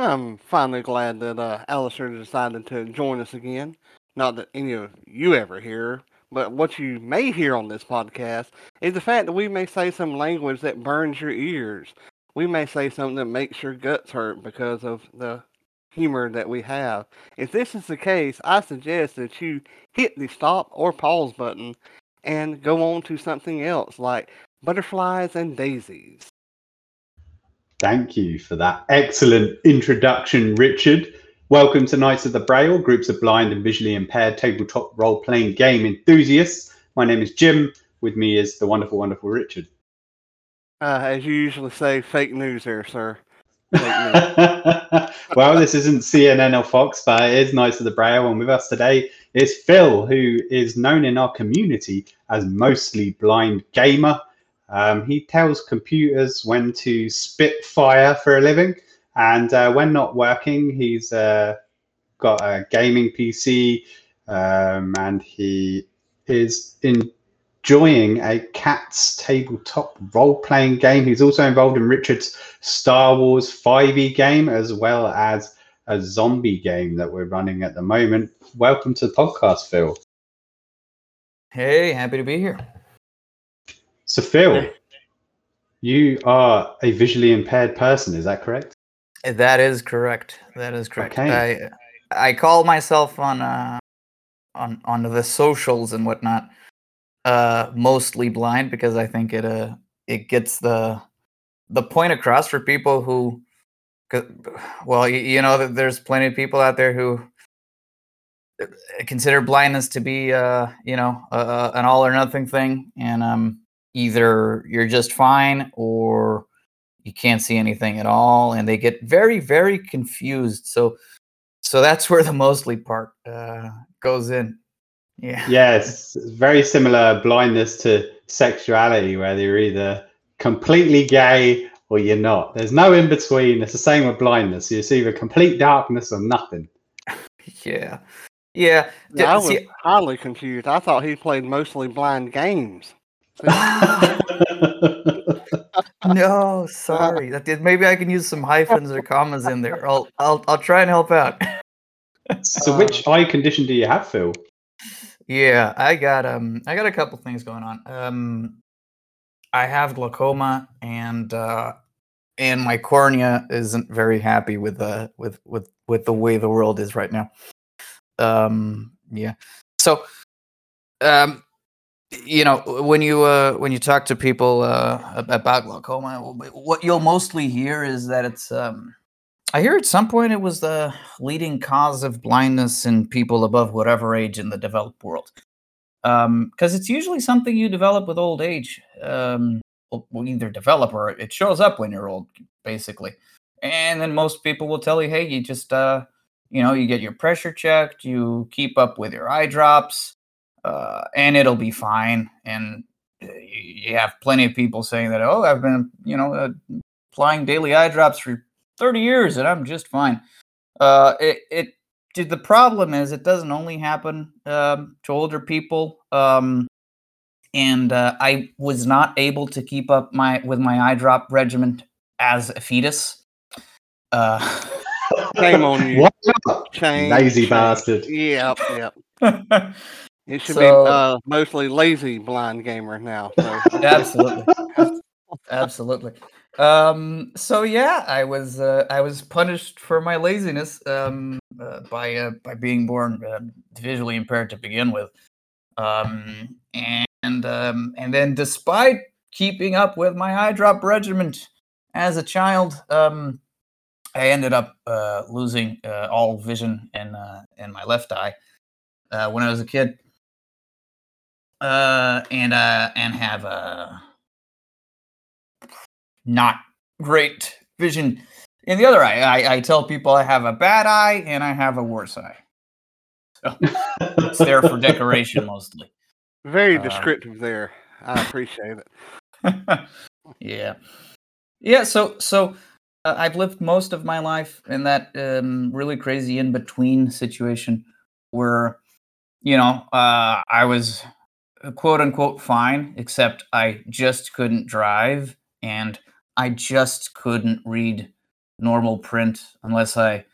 I'm finally glad that uh, Alistair decided to join us again. Not that any of you ever hear, but what you may hear on this podcast is the fact that we may say some language that burns your ears. We may say something that makes your guts hurt because of the humor that we have. If this is the case, I suggest that you hit the stop or pause button and go on to something else like butterflies and daisies. Thank you for that excellent introduction, Richard. Welcome to Knights of the Braille, groups of blind and visually impaired tabletop role playing game enthusiasts. My name is Jim. With me is the wonderful, wonderful Richard. Uh, as you usually say, fake news here, sir. well, this isn't CNN or Fox, but it is Knights of the Braille. And with us today is Phil, who is known in our community as mostly blind gamer. Um, he tells computers when to spit fire for a living, and uh, when not working, he's uh, got a gaming PC, um, and he is enjoying a cat's tabletop role-playing game. He's also involved in Richard's Star Wars 5e game, as well as a zombie game that we're running at the moment. Welcome to the podcast, Phil. Hey, happy to be here. So, Phil, you are a visually impaired person. Is that correct? That is correct. That is correct. Okay. I I call myself on uh on on the socials and whatnot uh mostly blind because I think it uh it gets the the point across for people who well you, you know there's plenty of people out there who uh, consider blindness to be uh you know uh, an all or nothing thing and um either you're just fine or you can't see anything at all and they get very very confused so so that's where the mostly part uh, goes in. Yeah. Yes very similar blindness to sexuality where you're either completely gay or you're not. There's no in between. It's the same with blindness. It's either complete darkness or nothing. Yeah. Yeah, yeah i was see, highly confused. I thought he played mostly blind games no, sorry. That did, maybe I can use some hyphens or commas in there. I'll I'll I'll try and help out. so, which eye condition do you have, Phil? Yeah, I got um I got a couple things going on. Um, I have glaucoma and uh and my cornea isn't very happy with the with with with the way the world is right now. Um, yeah. So, um, you know when you uh, when you talk to people uh, about glaucoma what you'll mostly hear is that it's um, i hear at some point it was the leading cause of blindness in people above whatever age in the developed world. Because um, it's usually something you develop with old age. Um, well, either develop or it shows up when you're old basically. And then most people will tell you hey you just uh, you know you get your pressure checked you keep up with your eye drops uh, and it'll be fine. And uh, you have plenty of people saying that, oh, I've been, you know, uh, applying daily eye drops for 30 years and I'm just fine. Uh, it, it, the problem is it doesn't only happen um, to older people. Um, and uh, I was not able to keep up my with my eye drop regimen as a fetus. Uh, Shame on you. What? Lazy bastard. Yep, yep. It should so, be uh, mostly lazy blind gamer now. So. absolutely, absolutely. Um, so yeah, I was uh, I was punished for my laziness um, uh, by uh, by being born uh, visually impaired to begin with, um, and um, and then despite keeping up with my eye drop regimen as a child, um, I ended up uh, losing uh, all vision in uh, in my left eye uh, when I was a kid uh, and uh, and have a not great vision in the other eye. I, I tell people I have a bad eye and I have a worse eye. So it's there for decoration mostly. Very uh, descriptive uh, there. I appreciate it. yeah, yeah. So so uh, I've lived most of my life in that um, really crazy in between situation where you know uh, I was quote unquote fine, except I just couldn't drive and I just couldn't read normal print unless I,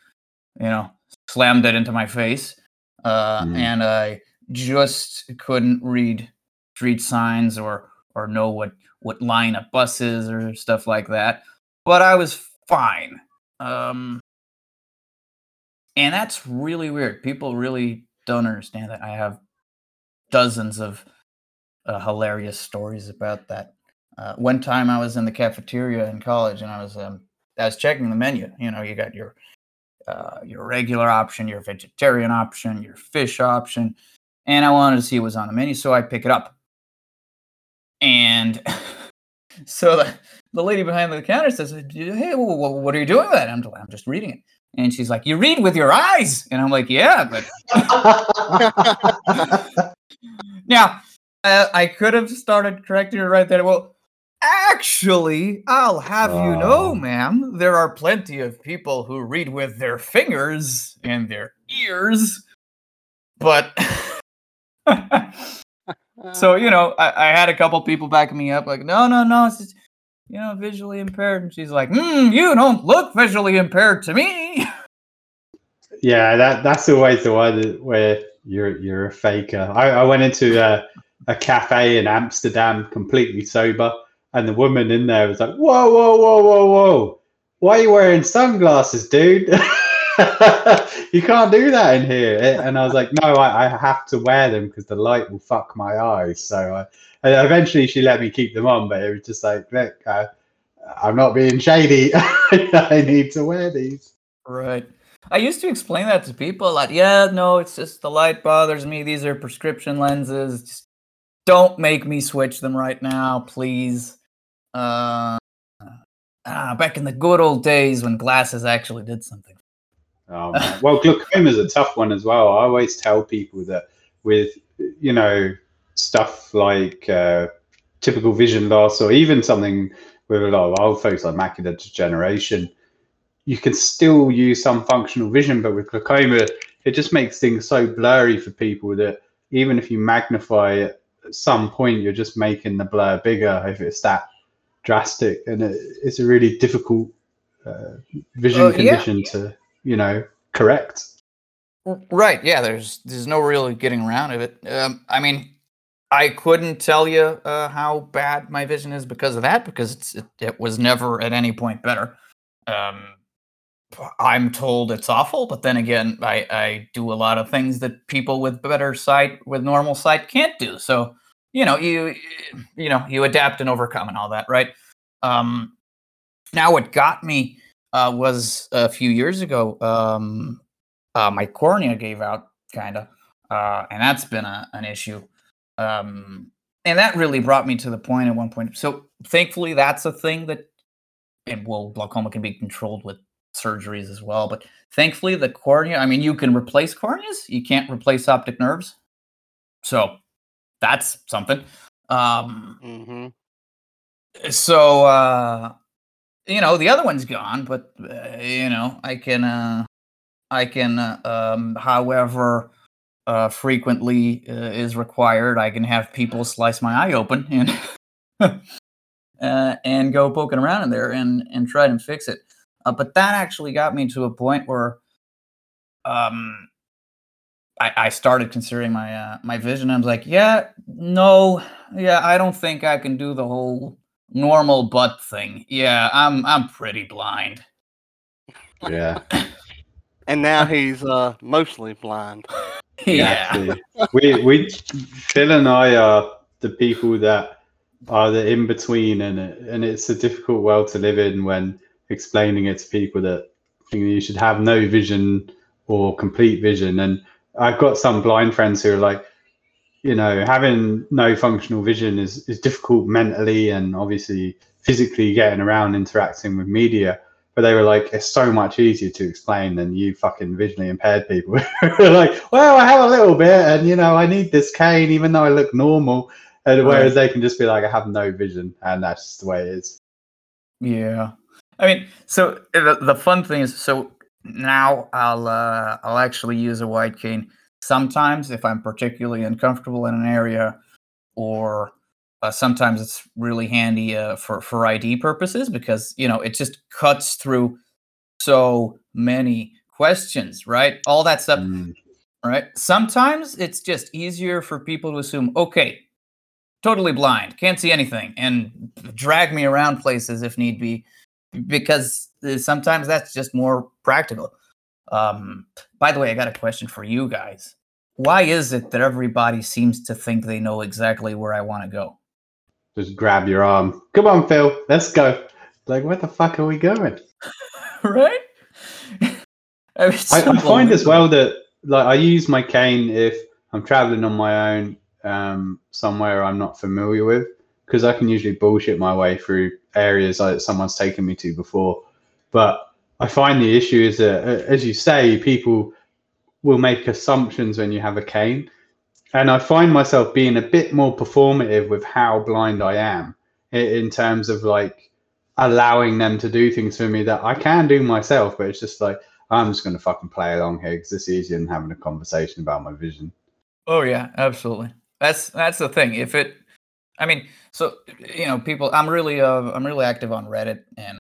you know, slammed it into my face. Uh, Mm. And I just couldn't read street signs or or know what what line of buses or stuff like that. But I was fine. Um, and that's really weird. People really don't understand that. I have dozens of uh, hilarious stories about that. Uh, one time I was in the cafeteria in college and I was um, I was checking the menu. You know, you got your uh, your regular option, your vegetarian option, your fish option, and I wanted to see what was on the menu, so I pick it up. And so the, the lady behind the counter says, "Hey, wh- wh- what are you doing with that?" I'm, I'm just reading it. And she's like, "You read with your eyes," and I'm like, "Yeah, but now, uh, I could have started correcting her right there. Well, actually, I'll have you know, Oh. ma'am, there are plenty of people who read with their fingers and their ears, but. so you know, I, I had a couple people backing me up, like, no, no, no, it's just, you know, visually impaired, and she's like, mm, you don't look visually impaired to me. Yeah, that that's always the one that- where you're you're a faker. I, I went into a, a cafe in Amsterdam completely sober, and the woman in there was like, "Whoa, whoa, whoa, whoa, whoa! Why are you wearing sunglasses, dude? you can't do that in here." Eh, and I was like, "No, I, I have to wear them because the light will fuck my eyes." So I, and eventually she let me keep them on, but it was just like, "Look, I, I'm not being shady. I need to wear these." Right. I used to explain that to people like, yeah, no, it's just the light bothers me. These are prescription lenses. Just don't make me switch them right now, please. Uh, ah, back in the good old days when glasses actually did something. Oh, well, glaucoma is a tough one as well. I always tell people that with you know stuff like uh, typical vision loss, or even something with a lot of old folks like macular degeneration, you can still use some functional vision, but with glaucoma, it just makes things so blurry for people that even if you magnify it, at some point you're just making the blur bigger if it's that drastic, and it, it's a really difficult uh, vision Oh, yeah. condition to you know correct. Right. Yeah. There's there's no really getting around of it. Um, I mean, I couldn't tell you uh, how bad my vision is because of that because it's, it, it was never at any point better. Um, I'm told it's awful, but then again, I, I do a lot of things that people with better sight, with normal sight, can't do. So you know, you you know, you adapt and overcome and all that, right? Um, now, what got me uh, was a few years ago. Um, uh, my cornea gave out, kind of, uh, and that's been a, an issue. Um, and that really brought me to the point at one point. So thankfully, that's a thing that, and well, glaucoma can be controlled with surgeries as well. But thankfully, the cornea. I mean, you can replace corneas. You can't replace optic nerves. So that's something. Um, hmm so uh you know the other one's gone but uh, you know i can uh i can uh, um however uh frequently uh, is required i can have people slice my eye open and uh, and go poking around in there and and try and fix it uh, but that actually got me to a point where um I, I started considering my uh, my vision. I was like, yeah, no, yeah, I don't think I can do the whole normal butt thing. Yeah, I'm I'm pretty blind. Yeah. And now he's uh mostly blind. yeah. Exactly. we we Phil and I are the people that are the in between, and it, and it's a difficult world to live in when explaining it to people that you should have no vision or complete vision. And I've got some blind friends who are like, you know, having no functional vision is is difficult mentally and obviously physically getting around interacting with media. But they were like, it's so much easier to explain than you fucking visually impaired people. like, well, I have a little bit, and you know, I need this cane, even though I look normal. And whereas they can just be like, I have no vision, and that's just the way it is. Yeah. I mean, so uh, the, the fun thing is, so now I'll uh, I'll actually use a white cane sometimes if I'm particularly uncomfortable in an area, or uh, sometimes it's really handy uh, for for ID purposes because you know it just cuts through so many questions, right? All that stuff, Mm. right? Sometimes it's just easier for people to assume, okay, totally blind, can't see anything, and drag me around places if need be, because uh, sometimes that's just more practical. Um, by the way, I got a question for you guys. Why is it that everybody seems to think they know exactly where I want to go? Just grab your arm. Come on, Phil. Let's go. Like, where the fuck are we going? right? I, mean, I, I find as well that like I use my cane if I'm traveling on my own um, somewhere I'm not familiar with because I can usually bullshit my way through areas that someone's taken me to before. But I find the issue is that, as you say, people will make assumptions when you have a cane, and I find myself being a bit more performative with how blind I am in terms of like allowing them to do things for me that I can do myself, but it's just like I'm just going to fucking play along here because it's easier than having a conversation about my vision. Oh yeah, absolutely. That's that's the thing. If it, I mean, so you know, people. I'm really uh, I'm really active on Reddit and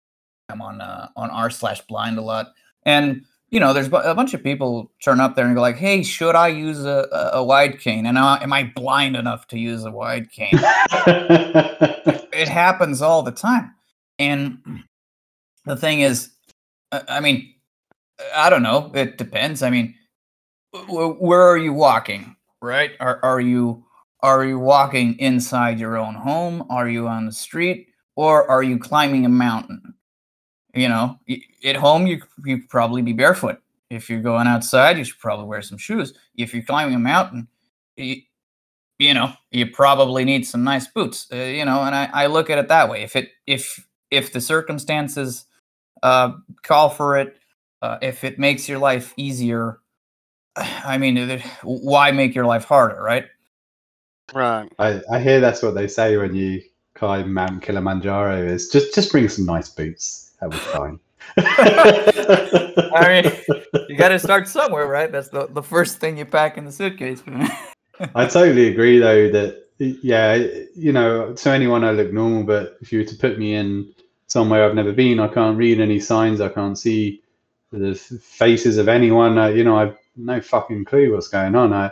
I'm on uh, on r slash blind a lot. And you know, there's a bunch of people turn up there and go like, "Hey, should I use a, a, white cane? And uh, am I blind enough to use a white cane?" it happens all the time. And the thing is, I I mean, I don't know. It depends. I mean, wh- where are you walking? Right? Are are you are you walking inside your own home? Are you on the street, or are you climbing a mountain? You know, at home you you probably be barefoot. If you're going outside, you should probably wear some shoes. If you're climbing a mountain, you, you know, you probably need some nice boots. Uh, you know, and I, I look at it that way. If it if if the circumstances uh, call for it, uh, if it makes your life easier, I mean, why make your life harder, right? Right. I, I hear that's what they say when you climb Mount Kilimanjaro is just just bring some nice boots. That was fine. I mean, you got to start somewhere, right? That's the, the first thing you pack in the suitcase. I totally agree, though, that yeah, you know, to anyone I look normal, but if you were to put me in somewhere I've never been, I can't read any signs, I can't see the faces of anyone. I, you know, I've no fucking clue what's going on. I,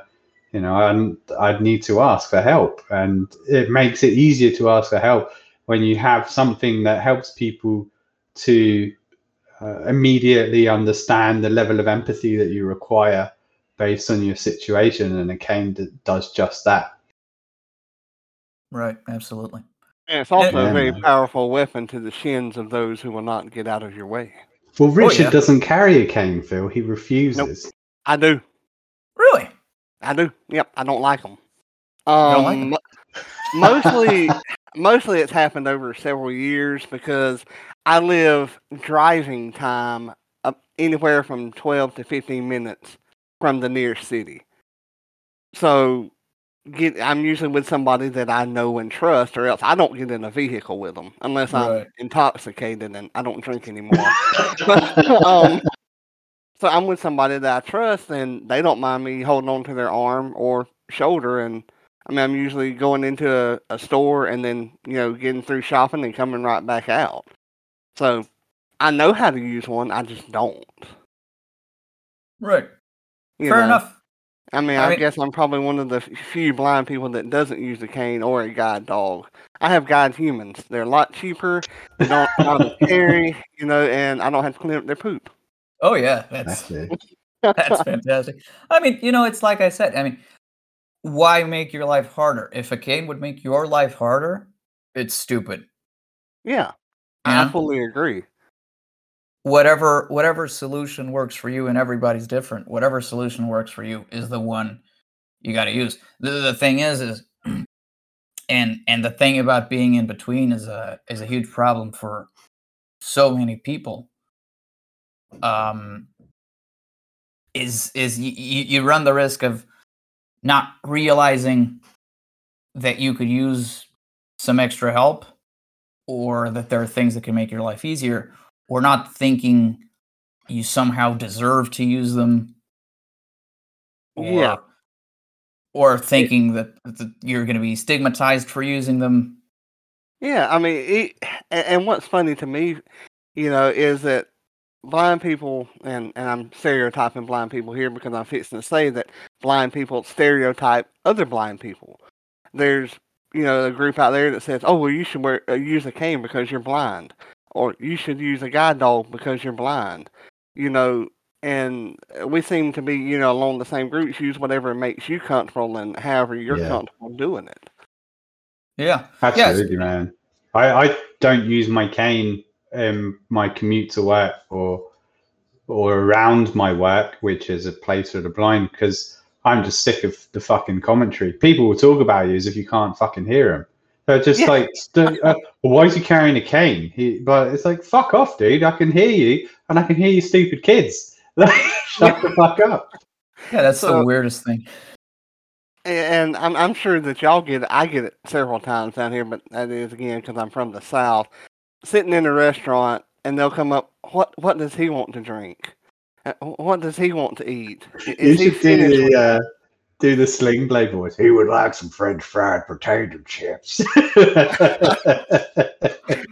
you know, I'd, I'd need to ask for help, and it makes it easier to ask for help when you have something that helps people to uh, immediately understand the level of empathy that you require based on your situation, and a cane d- does just that. right, absolutely. And it's also Yeah, a very powerful weapon to the shins of those who will not get out of your way. Well, Richard yeah. doesn't carry a cane, Phil. He refuses. I do. Really? I do. Yep. I don't like them. don't Um, like 'em? mo- mostly, mostly it's happened over several years because I live driving time anywhere from twelve to fifteen minutes from the nearest city. So, get I'm usually with somebody that I know and trust, or else I don't get in a vehicle with them unless I'm intoxicated and I don't drink anymore. But, um, so I'm with somebody that I trust, and they don't mind me holding on to their arm or shoulder. And I mean, I'm usually going into a, a store and then you know getting through shopping and coming right back out. So I know how to use one. I just don't. Right. you Fair know. enough. I mean, I I, mean- guess I'm probably one of the few blind people that doesn't use a cane or a guide dog. I have guide humans. They're a lot cheaper. They don't not as scary, you know, and I don't have to clean up their poop. Oh yeah, that's That's fantastic. I mean, you know, it's like I said. I mean, why make your life harder? If a cane would make your life harder, it's stupid. yeah, You I fully agree. whatever whatever solution works for you and everybody's different whatever solution works for you is the one you got to use the, the thing is is and and the thing about being in between is a is a huge problem for so many people um is is you, you run the risk of not realizing that you could use some extra help or that there are things that can make your life easier or not thinking you somehow deserve to use them or Yeah. or thinking that, that you're going to be stigmatized for using them Yeah, I mean, it, and, and what's funny to me, you know, is that blind people, and, and I'm stereotyping blind people here because I'm fixing to say that blind people stereotype other blind people. There's, you know, a group out there that says, oh, well, you should wear, uh, use a cane because you're blind, or you should use a guide dog because you're blind. You know, and we seem to be, you know, along the same groups. Use whatever makes you comfortable and however you're Yeah. comfortable doing it. Yeah. Absolutely, man. I, I don't use my cane in my commute to work or or around my work, which is a place for the blind, because I'm just sick of the fucking commentary. People will talk about you as if you can't fucking hear them. They're just Yeah. like, uh, why is he carrying a cane? He, but it's like, fuck off, dude. I can hear you, and I can hear you, stupid kids. Shut the fuck up. Yeah, that's So- the weirdest thing. And I'm I'm sure that y'all get it. I get it several times down here, but that is again because I'm from the south. Sitting in a restaurant and they'll come up. What what does he want to drink? Uh, What does he want to eat? I- You Is he should do with- the uh, do the sling blade voice. He would like some French fried potato chips.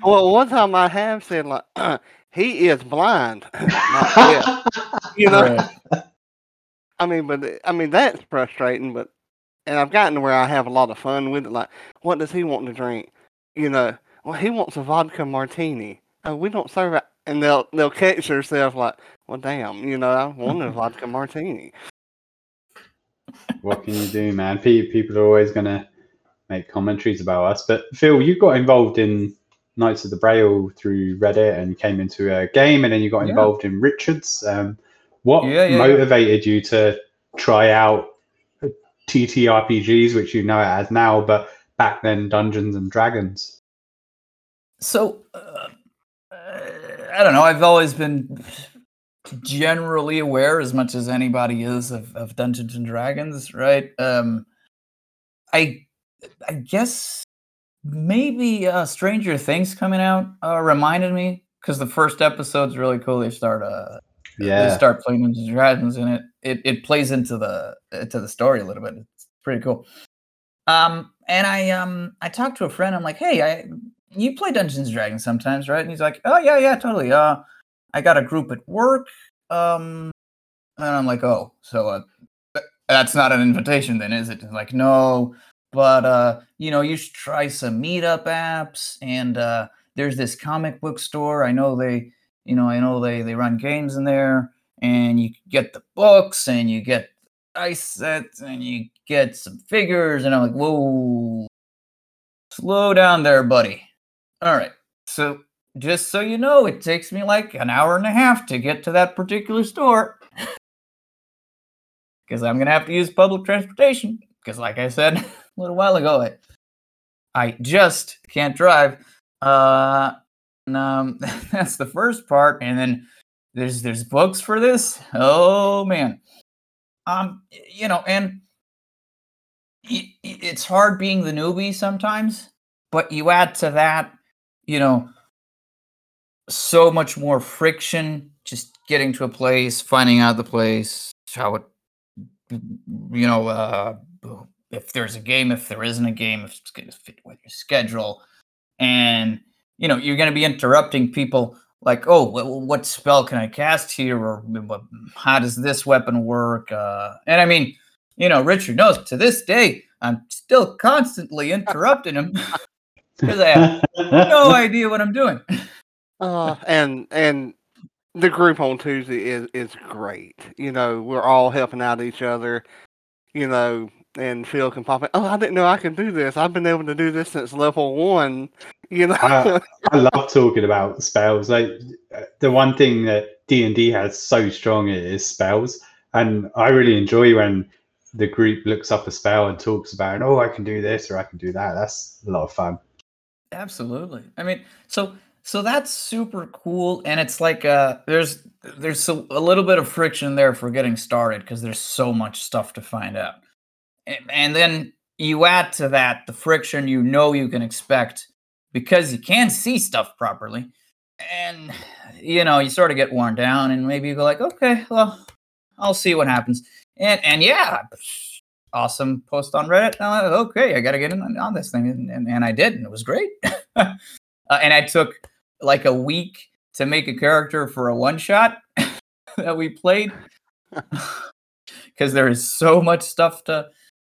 Well, one time I have said like, he is blind. You know, Right. I mean, but I mean that's frustrating. But and I've gotten to where I have a lot of fun with it. Like, what does he want to drink? You know, well, he wants a vodka martini. Oh, we don't serve it. And they'll they'll catch themselves like, well, damn, you know, I wanted a vodka martini. what can you do, man? People are always going to make commentaries about us. But Phil, you got involved in Knights of the Braille through Reddit and came into a game, and then you got Yeah. involved in Richards. Um, what Yeah, yeah, yeah. motivated you to try out TTRPGs, which you know it as now, but back then Dungeons and Dragons? So, uh, uh, I don't know. I've always been generally aware, as much as anybody is, of, of Dungeons and Dragons, right? Um, I, I guess maybe uh, Stranger Things coming out uh, reminded me because the first episode's really cool. They start uh, they Yeah. start playing Dungeons and Dragons, and it, it it plays into the into the story a little bit. It's pretty cool. Um, and I um I talked to a friend. I'm like, hey, I you play Dungeons and Dragons sometimes, right? And he's like, oh yeah, yeah, totally. Uh, I got a group at work. Um, and I'm like, oh, so uh, that's not an invitation, then, is it? And like, no, but uh, you know, you should try some meetup apps, and uh, there's this comic book store. I know they you know, I know they they run games in there, and you get the books, and you get dice sets, and you get some figures, and I'm like, whoa, slow down there, buddy. All right, so just so you know, it takes me like an hour and a half to get to that particular store. Because I'm gonna have to use public transportation. Because, like I said a little while ago, I, I just can't drive. Uh, and, um, that's the first part, and then there's there's books for this. Oh man, um, you know, and i- i- it's hard being the newbie sometimes, but you add to that, you know, so much more friction just getting to a place, finding out the place, how it, you know, uh, if there's a game, if there isn't a game, if it's going to fit with your schedule, and you know you're going to be interrupting people like oh wh- what spell can i cast here? Or how does this weapon work? Uh and i mean you know richard knows to this day i'm still constantly interrupting him because i have no idea what i'm doing Uh, and and the group on Tuesday is is great. You know, we're all helping out each other. You know, and Phil can pop in. Oh, I didn't know I could do this. I've been able to do this since level one. You know, Uh, I love talking about spells. Like uh, the one thing that D and D has so strong is spells, and I really enjoy when the group looks up a spell and talks about, oh, I can do this or I can do that. That's a lot of fun. Absolutely. I mean, so so that's super cool, and it's like uh, there's there's so, a little bit of friction there for getting started because there's so much stuff to find out, and, and then you add to that the friction you know you can expect because you can't see stuff properly, and you know you sort of get worn down, and maybe you go like, okay, well, I'll see what happens, and and yeah. Awesome post on Reddit. And I'm like, okay, I got to get in on, on this thing, and, and, and I did, and it was great. uh, and I took like a week to make a character for a one shot that we played because there is so much stuff to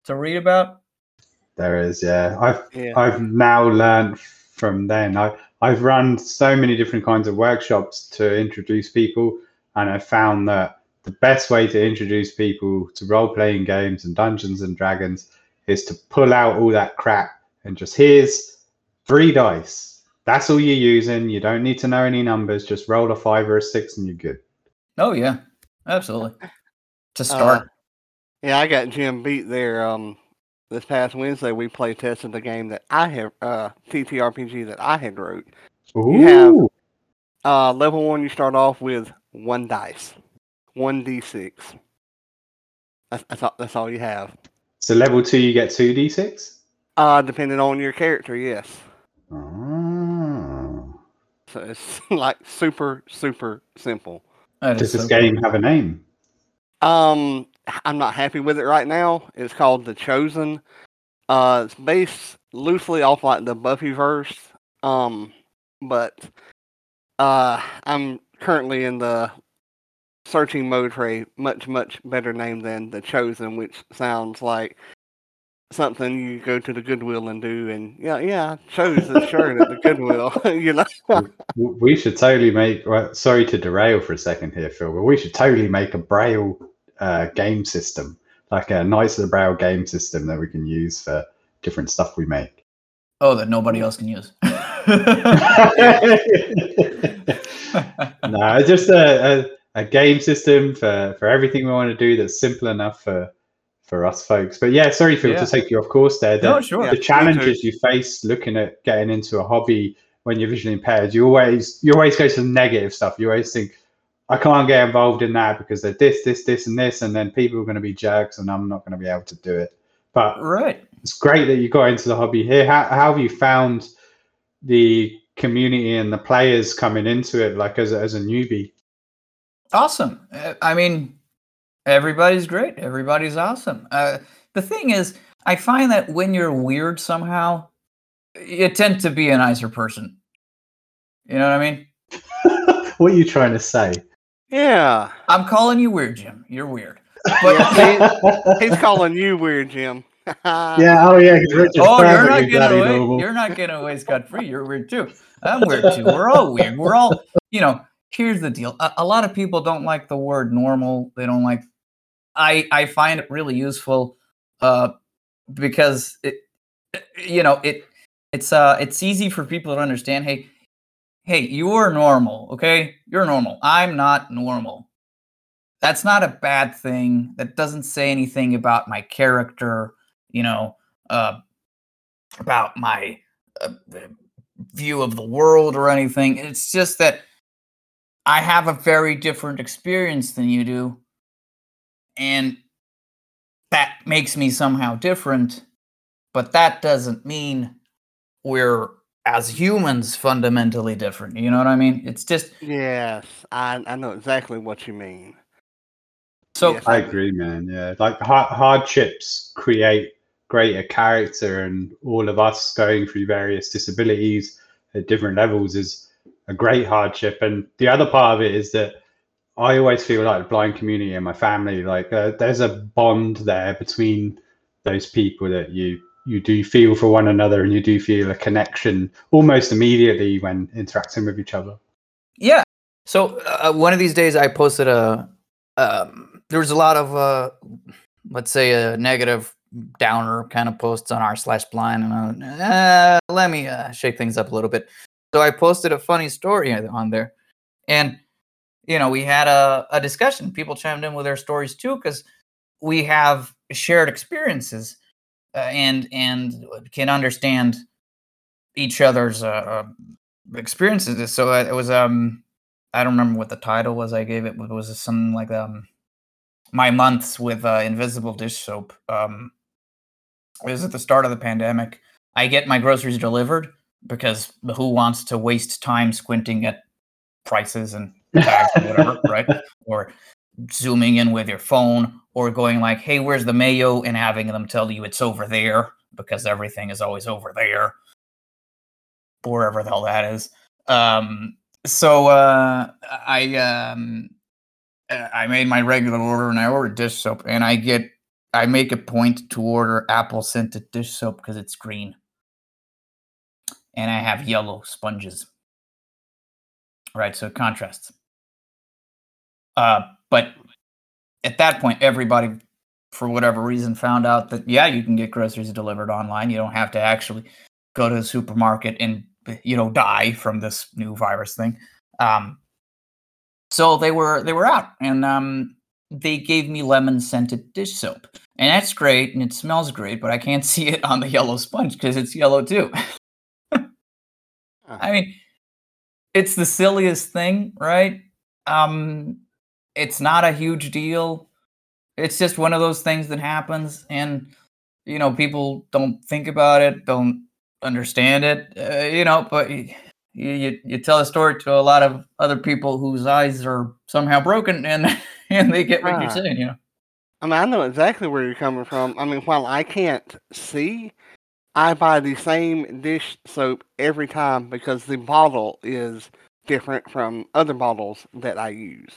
to read about. There is, yeah. I've Yeah. I've now learned from then. I I've run so many different kinds of workshops to introduce people, and I found that the best way to introduce people to role playing games and Dungeons and Dragons is to pull out all that crap and just here's three dice. That's all you're using. You don't need to know any numbers. Just roll a five or a six, and you're good. Oh yeah, absolutely. To start, Uh, yeah, I got Jim beat there. Um, this past Wednesday we play tested the game that I have, uh, TTRPG that I had wrote. Ooh, have- Uh, level one, you start off with one dice, one d6. That's that's all, that's all you have. so level two, you get two d6. Uh, depending on your character, yes. Oh. So it's like super super simple. That Does this so game cool. have a name? Um, I'm not happy with it right now. It's called The Chosen. Uh, it's based loosely off like the Buffyverse. Um, but uh, I'm currently in the searching mode for much much better name than The Chosen, which sounds like something you go to the Goodwill and do. And yeah, yeah, I chose this shirt at the Goodwill. you know. We should totally make. Well, sorry to derail for a second here, Phil, but we should totally make a Braille uh, game system, like a Knights of the Braille game system that we can use for different stuff we make. Oh, that nobody else can use. no, just a, a, a game system for, for everything we want to do that's simple enough for for us folks. But yeah, sorry, Phil, Yeah. to take you off course there. The, no, sure. Yeah. challenges you face looking at getting into a hobby when you're visually impaired, you always you always go to the negative stuff. You always think, I can't get involved in that because they're this, this, this, and this, and then people are going to be jerks, and I'm not going to be able to do it. But Right. it's great that you got into the hobby here. How, how have you found the community and the players coming into it, like as a, as a newbie? Awesome. Uh, I mean, everybody's great. Everybody's awesome. Uh, the thing is, I find that when you're weird somehow, you tend to be a nicer person. You know what I mean? what are you trying to say? Yeah, I'm calling you weird, Jim. You're weird. Yeah, he's calling you weird, Jim. yeah, oh yeah. Oh, you're not getting away. normal. You're not getting away scot free. You're weird too. I'm weird too. We're all weird. We're all, you know. Here's the deal. A, a lot of people don't like the word normal. They don't like. I I find it really useful, uh, because it, you know, it it's uh it's easy for people to understand. Hey, hey, you're normal. Okay, you're normal. I'm not normal. That's not a bad thing. That doesn't say anything about my character. You know, uh, about my uh, view of the world or anything. It's just that I have a very different experience than you do. And that makes me somehow different. But that doesn't mean we're, as humans, fundamentally different. You know what I mean? It's just Yes, I I know exactly what you mean. so. Yes. I agree, man. Yeah, like har- hardships create greater character, and all of us going through various disabilities at different levels is a great hardship. And the other part of it is that I always feel like the blind community and my family, like uh, there's a bond there between those people that you you do feel for one another, and you do feel a connection almost immediately when interacting with each other. Yeah. So uh, one of these days, I posted a. Um, there was a lot of, uh, let's say, a negative downer kind of posts on r slash blind, and uh, let me uh, shake things up a little bit. So I posted a funny story on there, and you know we had a, a discussion. People chimed in with their stories too because we have shared experiences uh, and and can understand each other's uh, uh, experiences. So it was um I don't remember what the title was. I gave it. but It was something like um my months with uh, invisible dish soap. Um, it was at the start of the pandemic. I get my groceries delivered because who wants to waste time squinting at prices and tags or whatever, right? Or zooming in with your phone, or going like, "Hey, where's the mayo?" and having them tell you it's over there because everything is always over there, wherever the hell that is. Um, so uh, I um, I made my regular order and I ordered dish soap and I get I make a point to order apple scented dish soap because it's green and I have yellow sponges. Right, so it contrasts. Uh, but at that point, everybody, for whatever reason, found out that yeah, you can get groceries delivered online. You don't have to actually go to the supermarket and you know die from this new virus thing. Um, so they were they were out, and um, they gave me lemon scented dish soap, and that's great, and it smells great, but I can't see it on the yellow sponge because it's yellow too. I mean, it's the silliest thing, right? Um, it's not a huge deal. It's just one of those things that happens, and you know, people don't think about it, don't understand it, uh, you know. But you, you you tell a story to a lot of other people whose eyes are somehow broken, and and they get what you're saying, you know. I mean, I know exactly where you're coming from. I mean, while I can't see, I buy the same dish soap every time because the bottle is different from other bottles that I use.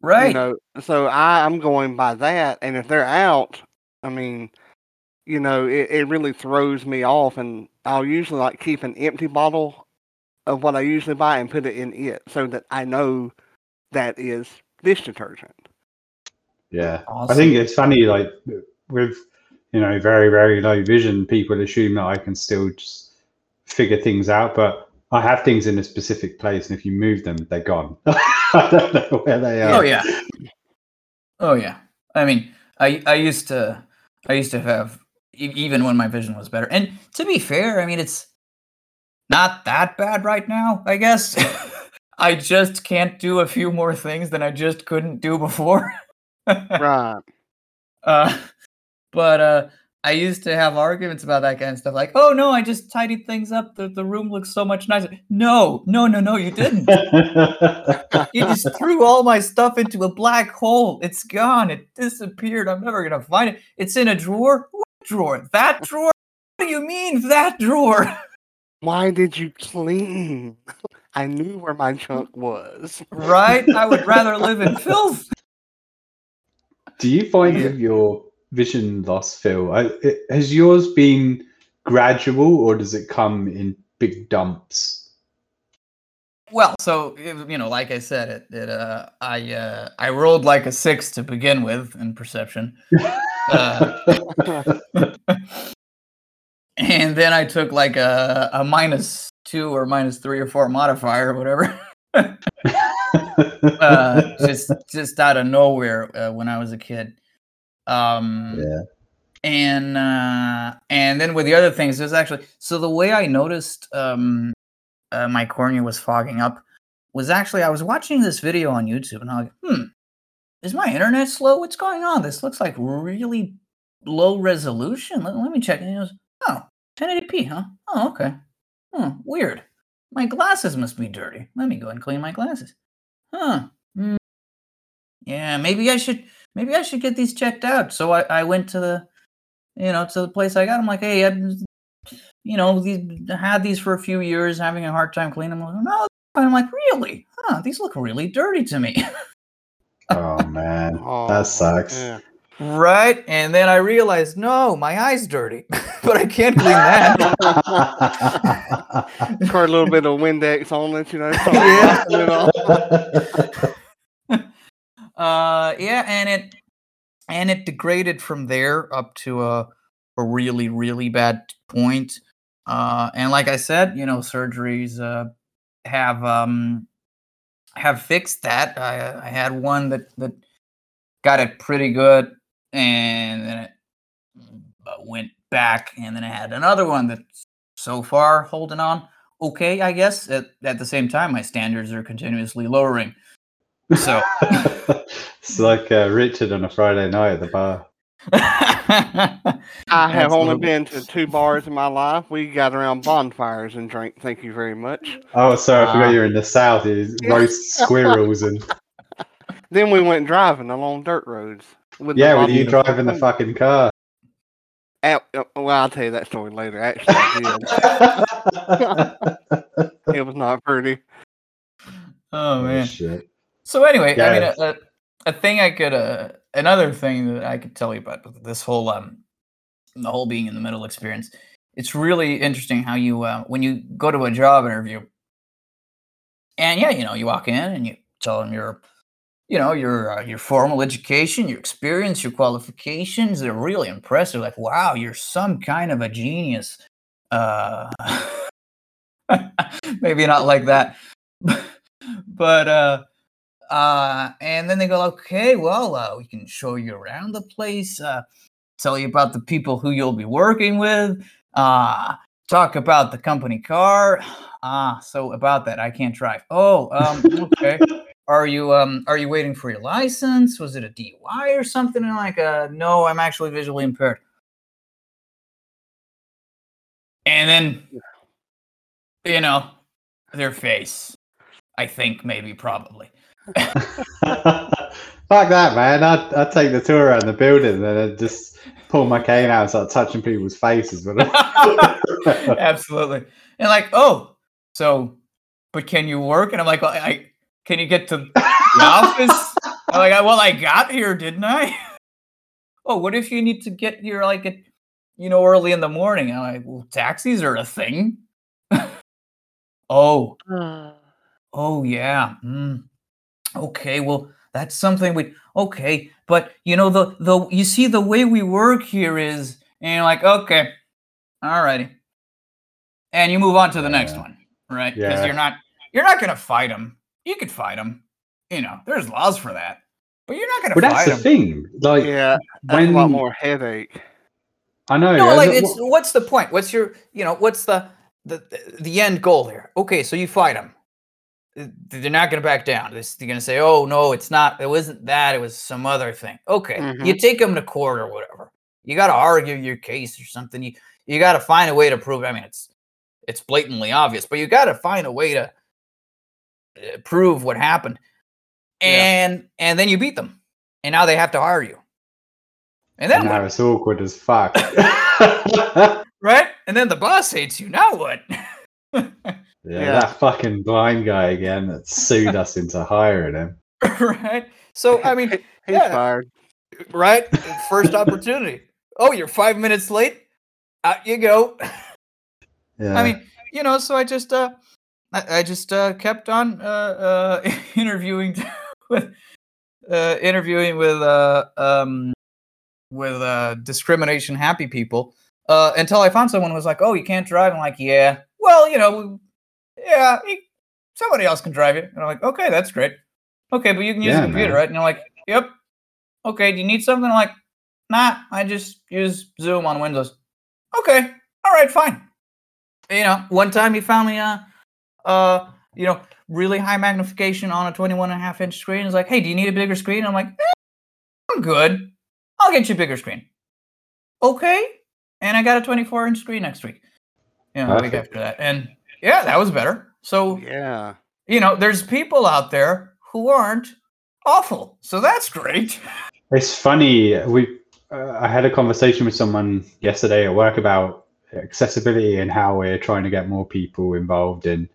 Right. You know, so I, I'm going by that, and if they're out, I mean, you know, it, it really throws me off, and I'll usually like keep an empty bottle of what I usually buy and put it in it so that I know that is dish detergent. Yeah. I think it's funny, like with you know very very low vision, people assume that I can still just figure things out, but I have things in a specific place, and if you move them, they're gone. I don't know where they are. Oh yeah. Oh yeah. I mean, I I used to I used to have e- even when my vision was better. And to be fair, I mean it's not that bad right now, I guess. I just can't do a few more things than I just couldn't do before. Right. uh but uh I used to have arguments about that kind of stuff like, "Oh no, I just tidied things up. The the room looks so much nicer." No, no, no, no, you didn't. You just threw all my stuff into a black hole. It's gone. It disappeared. I'm never gonna find it. It's in a drawer. What drawer? That drawer? What do you mean that drawer? Why did you clean? I knew where my junk was. right? I would rather live in filth. Do you find Yeah. your vision loss, Phil, I, it, has yours been gradual or does it come in big dumps? Well, so you know, like I said, it, it uh, I uh, I rolled like a six to begin with in perception, Uh, and then I took like a a minus two or minus three or four modifier or whatever. uh, just just out of nowhere uh, when I was a kid. Um, yeah. and uh, and then with the other things, there's actually so the way I noticed um, uh, my cornea was fogging up was actually I was watching this video on YouTube and I'm like, hmm, is my internet slow? What's going on? This looks like really low resolution. Let, let me check. And it was oh 1080p, huh? Oh, okay. Hmm, weird. My glasses must be dirty. Let me go and clean my glasses. Huh. Hmm. Yeah, maybe I should maybe I should get these checked out. So I, I went to the you know to the place I got. I'm like, hey, I, you know, these had these for a few years, having a hard time cleaning them. No, I'm like, really? Huh? These look really dirty to me, Oh man, Oh, that sucks. Yeah. right? And then I realized, no, my eye's dirty, but I can't clean that. Pour a little bit of Windex on it, you know. so Yeah. Uh yeah and it and it degraded from there up to a a really really bad point. Uh and like i said you know surgeries uh have um have fixed that. I i had one that that got it pretty good and then it went back and then i had another one that's so far holding on okay i guess at, at the same time my standards are continuously lowering so it's like uh, Richard on a Friday night at the bar. I have only been to two bars in my life. We got around bonfires and drank. Thank you very much. Oh, sorry, I forgot you're in the south. You roast squirrels and Then we went driving along dirt roads. With yeah, with you driving the fucking car. At- uh, well, I'll tell you that story later. Actually, I did. it was not pretty. Oh man. shit. So anyway, I mean, a, a, thing I could, uh, another thing that I could tell you about this whole, um, the whole being in the middle experience. It's really interesting how you, uh, when you go to a job interview, and yeah, you know, you walk in and you tell them your, you know, your uh, your formal education, your experience, your qualifications. They're really impressed. They're like, "Wow, you're some kind of a genius." Uh, maybe not like that, but uh, uh, and then they go, "Okay, well, uh, we can show you around the place, uh, tell you about the people who you'll be working with, uh, talk about the company car." Ah, so about that, I can't drive. Oh, um, okay. Are you um are you waiting for your license? Was it a DUI or something? And like, uh, no, I'm actually visually impaired. And then, you know, their face. I think maybe probably. Fuck that, man. I'd, I'd take the tour around the building and then I'd just pull my cane out and start touching people's faces. But Absolutely. And like, oh, so, but can you work? And I'm like, well, I can you get to the office? I'm like, well, I got here, didn't I? oh, what if you need to get here like at, you know, early in the morning? I'm like, well, taxis are a thing. oh, oh yeah. Mm. Okay, well, that's something we okay, but you know the the you see the way we work here is, and you're like, okay, alrighty, and you move on to the next Yeah. one, right? Because Yeah. you're not you're not gonna fight them. You could fight them, you know. There's laws for that, but you're not gonna Well, fight that's the them. thing. Like, Yeah, when a lot more headache. I know. No, as like it's what's the point? What's your you know what's the the the end goal here? Okay, so you fight them. They're not going to back down. They're going to say, "Oh no, it's not. It wasn't that. It was some other thing." Okay, you take them to court or whatever. You got to argue your case or something. You you got to find a way to prove. I mean, it's it's blatantly obvious, but you got to find a way to uh, prove what happened, Yeah. and and then you beat them, and now they have to hire you, and then and now it's awkward as fuck. right? And then the boss hates you. Now what? Yeah, Yeah. that fucking blind guy again that sued us into hiring him. right? So I mean, he's yeah. fired. right? First opportunity. Oh, you're five minutes late. Out you go. Yeah. I mean, you know. So I just, uh, I, I just uh, kept on uh, uh, interviewing with, uh, interviewing with, uh, um, with uh, discrimination happy people uh, until I found someone who was like, "Oh, you can't drive." I'm like, "Yeah, well, you know, yeah, somebody else can drive you." And I'm like, "Okay, that's great. Okay, but you can use Yeah, the computer, man. right?" And they're like, "Yep." Okay, do you need something? I'm like, "Nah, I just use Zoom on Windows." Okay, all right, fine. You know, one time he found me uh uh you know really high magnification on a 21 and a half inch screen. He's like, "Hey, do you need a bigger screen?" I'm like, eh, "I'm good. I'll get you a bigger screen." Okay, and I got a 24 inch screen next week. You know, a week after that, and yeah, that was better. So Yeah. you know, there's people out there who aren't awful, so that's great. It's funny. We uh, I had a conversation with someone yesterday at work about accessibility and how we're trying to get more people involved in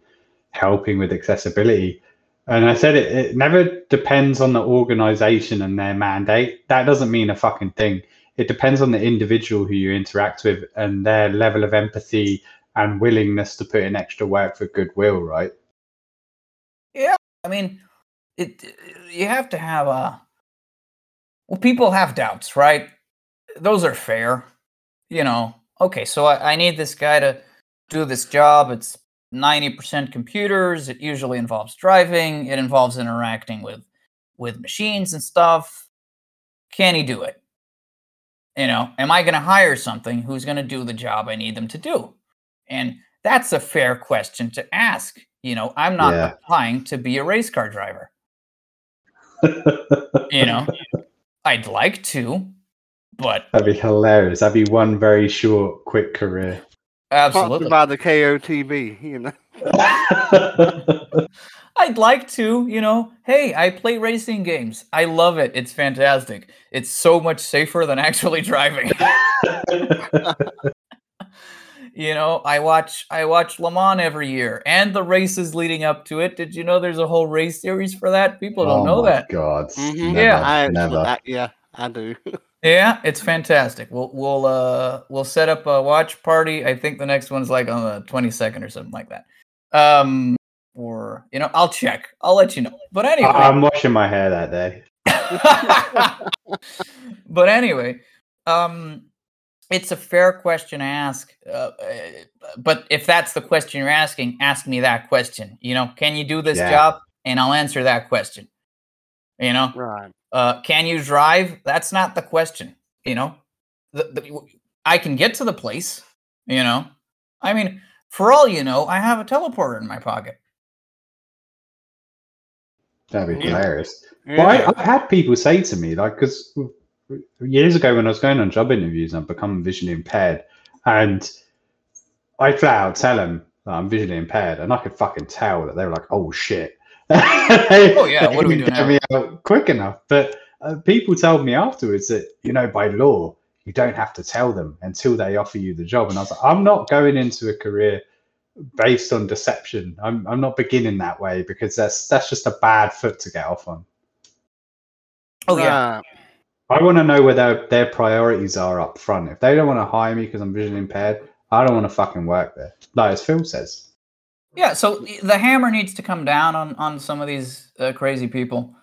helping with accessibility. And I said it, it never depends on the organization and their mandate. That doesn't mean a fucking thing. It depends on the individual who you interact with and their level of empathy and willingness to put in extra work for goodwill, right? Yeah, I mean, it you have to have a well, people have doubts, right? Those are fair. You know, okay, so I, I need this guy to do this job. It's 90% computers. It usually involves driving. It involves interacting with with machines and stuff. Can he do it? You know, am I going to hire something who's going to do the job I need them to do? And that's a fair question to ask. You know, I'm not Yeah. applying to be a race car driver. You know, I'd like to, but That'd be hilarious. That'd be one very short, quick career. absolutely. Sponsored by the KOTB, you know. I'd like to, you know, hey, I play racing games. I love it. It's fantastic. It's so much safer than actually driving. you know, I watch I watch Le Mans every year and the races leading up to it. Did you know there's a whole race series for that? People don't oh know my that. God. Mhm. Never, Yeah. I never. I, yeah, I do. Yeah, it's fantastic. We'll we'll uh we'll set up a watch party. I think the next one's like on the 22nd or something like that. Um or you know, I'll check. I'll let you know. But anyway. I'm washing my hair that day. but anyway, um, it's a fair question to ask. Uh, uh, but if that's the question you're asking, ask me that question. You know, can you do this Yeah. job? And I'll answer that question. You know, right. uh, can you drive? That's not the question. You know, the, the, I can get to the place. You know, I mean, for all you know, I have a teleporter in my pocket. That'd be hilarious. Yeah. Well, I, I've had people say to me, like, because years ago when I was going on job interviews, I've become visually impaired, and I flat out tell them that I'm visually impaired, and I could fucking tell that they were like, "Oh shit." oh yeah, what do we do get now? me out quick enough. But uh, people told me afterwards that you know by law you don't have to tell them until they offer you the job, and I was like, I'm not going into a career based on deception. I'm I'm not beginning that way because that's that's just a bad foot to get off on. Oh yeah, Right. I want to know where their, their priorities are up front. If they don't want to hire me because I'm visually impaired, I don't want to fucking work there. Like as Phil says. Yeah, so the hammer needs to come down on on some of these uh, crazy people,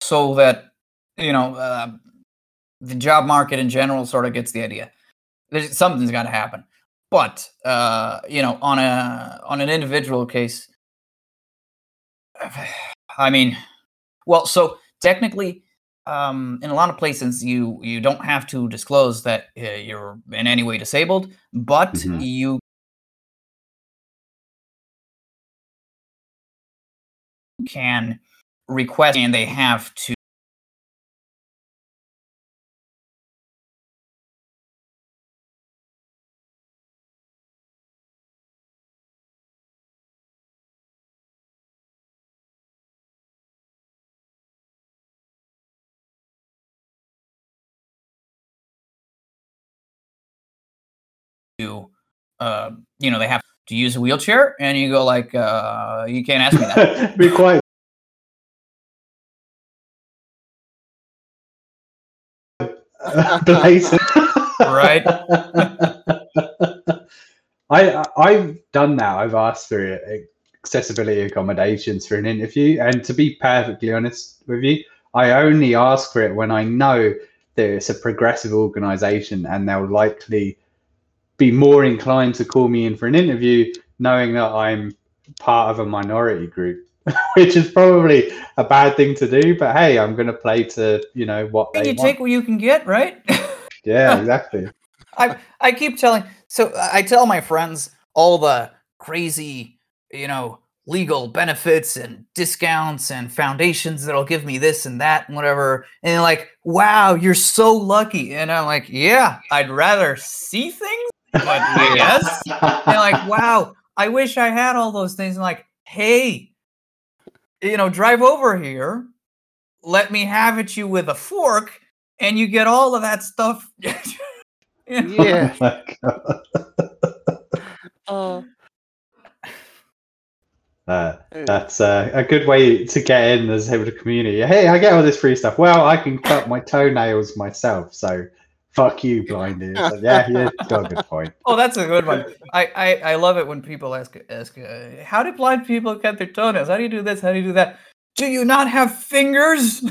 so that you know uh, the job market in general sort of gets the idea. There's something's got to happen, but uh, you know, on a on an individual case, I mean, well, so technically, um, in a lot of places, you you don't have to disclose that uh, you're in any way disabled, but Mhm. you can request and they have to uh, you know they have to use a wheelchair and you go like uh, you can't ask me that Be quiet. Right. I I- I've done that. I've asked for accessibility accommodations for an interview, and to be perfectly honest with you, I only ask for it when I know that it's a progressive organisation and they'll likely be more inclined to call me in for an interview, knowing that I'm part of a minority group, which is probably a bad thing to do. But hey, I'm going to play to you know what and you want. take what you can get right Yeah, exactly. I I keep telling so I tell my friends all the crazy, you know, legal benefits and discounts and foundations that'll give me this and that and whatever. And they're like, wow, you're so lucky. And I'm like, yeah, I'd rather see things, but yes. And they're like, wow, I wish I had all those things. And like, hey, you know, drive over here, let me have at you with a fork, and you get all of that stuff. You know? Yeah. Oh my God. Uh, Uh, that's uh, a good way to get in as head of community. Hey, I get all this free stuff. Well, I can cut my toenails myself, so fuck you, blind ears. Like, yeah, you got a good point. Oh, that's a good one. I, I, I love it when people ask ask uh, how do blind people cut their toenails? How do you do this? How do you do that? Do you not have fingers?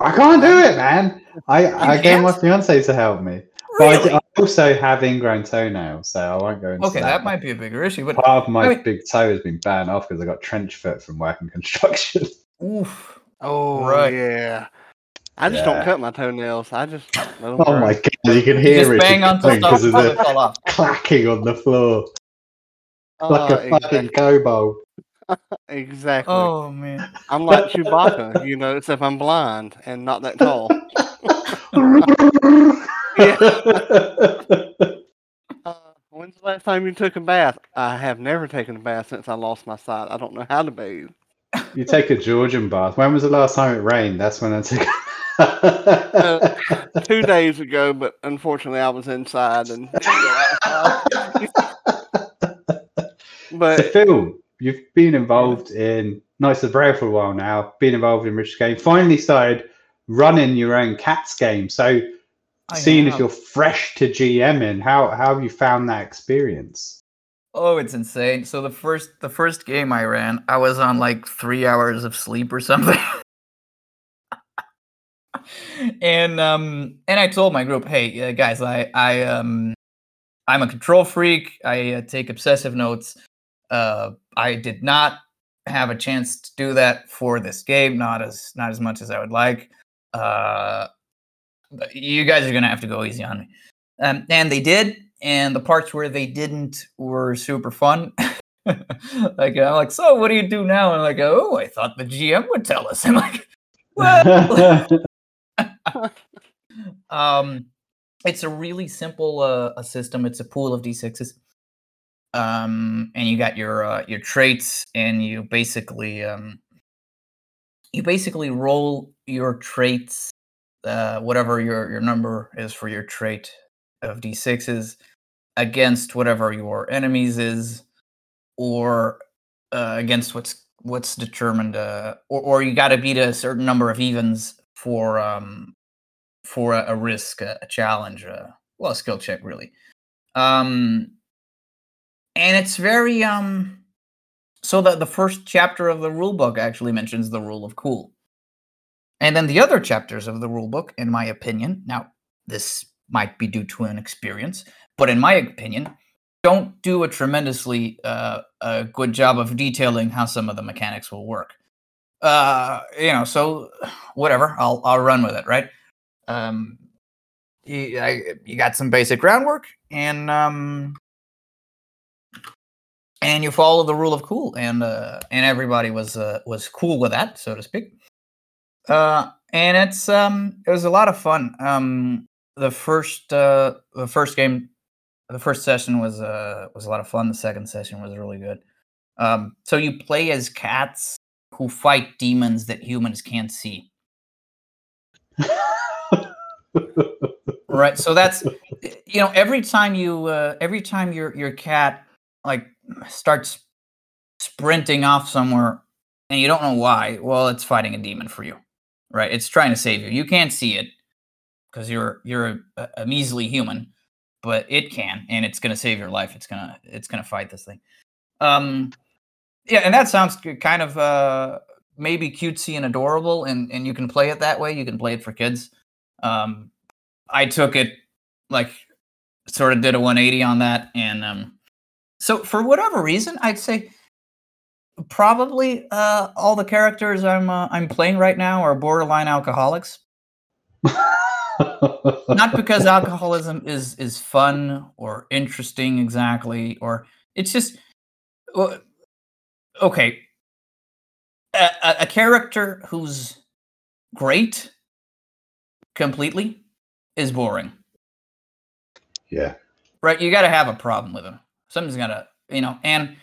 I can't do it, man. I, I get my can't? fiance to help me. But I. I also have ingrown toenails, so I won't go into Okay, that might be a bigger issue, but Part of my I mean- big toe has been banned off because I got trench foot from working construction. oof. oh, Right. yeah. I just Yeah. don't cut my toenails. I just. let 'em Oh grow. my god, you can You hear just it bang onto stuff because of the clacking on the floor like Uh, a fucking kobold. Exactly. Oh man. I'm like Chewbacca, you know, except I'm blind and not that tall. Uh, when's the last time you took a bath? I have never taken a bath since I lost my sight. I don't know how to bathe. you take a Georgian bath. When was the last time it rained? That's when I took. Uh, two days ago, but unfortunately I was inside and didn't go outside. so but Phil, you've been involved in Knights of the Braille for a while now, been involved in Rich's game, finally started running your own cats game. So I seeing as you're fresh to GMing, how how have you found that experience? Oh, it's insane. So the first the first game I ran, I was on like three hours of sleep or something. and um and I told my group, hey uh, guys, I I um I'm a control freak. I uh, take obsessive notes. Uh, I did not have a chance to do that for this game, not as not as much as I would like. Uh, you guys are gonna have to go easy on me. Um, and they did, and the parts where they didn't were super fun. like I'm like, so what do you do now? And like, oh, I thought the GM would tell us. I'm like, well, um, it's a really simple uh, a system. It's a pool of d6s, um, and you got your uh, your traits, and you basically um, you basically roll your traits, uh, whatever your your number is for your trait of d6s, against whatever your enemies is, or uh, against what's what's determined, uh, or or you got to beat a certain number of evens for um for a, a risk, a, a challenge, uh, well, a skill check, really. Um, and it's very um. So the the first chapter of the rule book actually mentions the rule of cool, and then the other chapters of the rule book, in my opinion, now this might be due to an experience, but in my opinion, don't do a tremendously uh, a good job of detailing how some of the mechanics will work. Uh, you know, so whatever, I'll I'll run with it, right? Um you, I, you got some basic groundwork and um and you follow the rule of cool and uh and everybody was uh was cool with that so to speak. Uh and it's um it was a lot of fun. Um the first uh the first game the first session was uh was a lot of fun. The second session was really good. Um so you play as cats who fight demons that humans can't see right so that's you know every time you uh, every time your your cat like starts sprinting off somewhere and you don't know why well it's fighting a demon for you right? It's trying to save you. You can't see it because you're you're a, a measly human but it can and it's going to save your life. It's going to it's going to fight this thing. Um yeah and that sounds kind of uh maybe cutesy and adorable and and you can play it that way. You can play it for kids um I took it like sort of did a 180 on that and um so for whatever reason I'd say probably uh all the characters I'm uh, I'm playing right now are borderline alcoholics. Not because alcoholism is is fun or interesting exactly or it's just okay. A, a- a character who's great completely is boring. Yeah. right? You got to have a problem with them something's got to you know and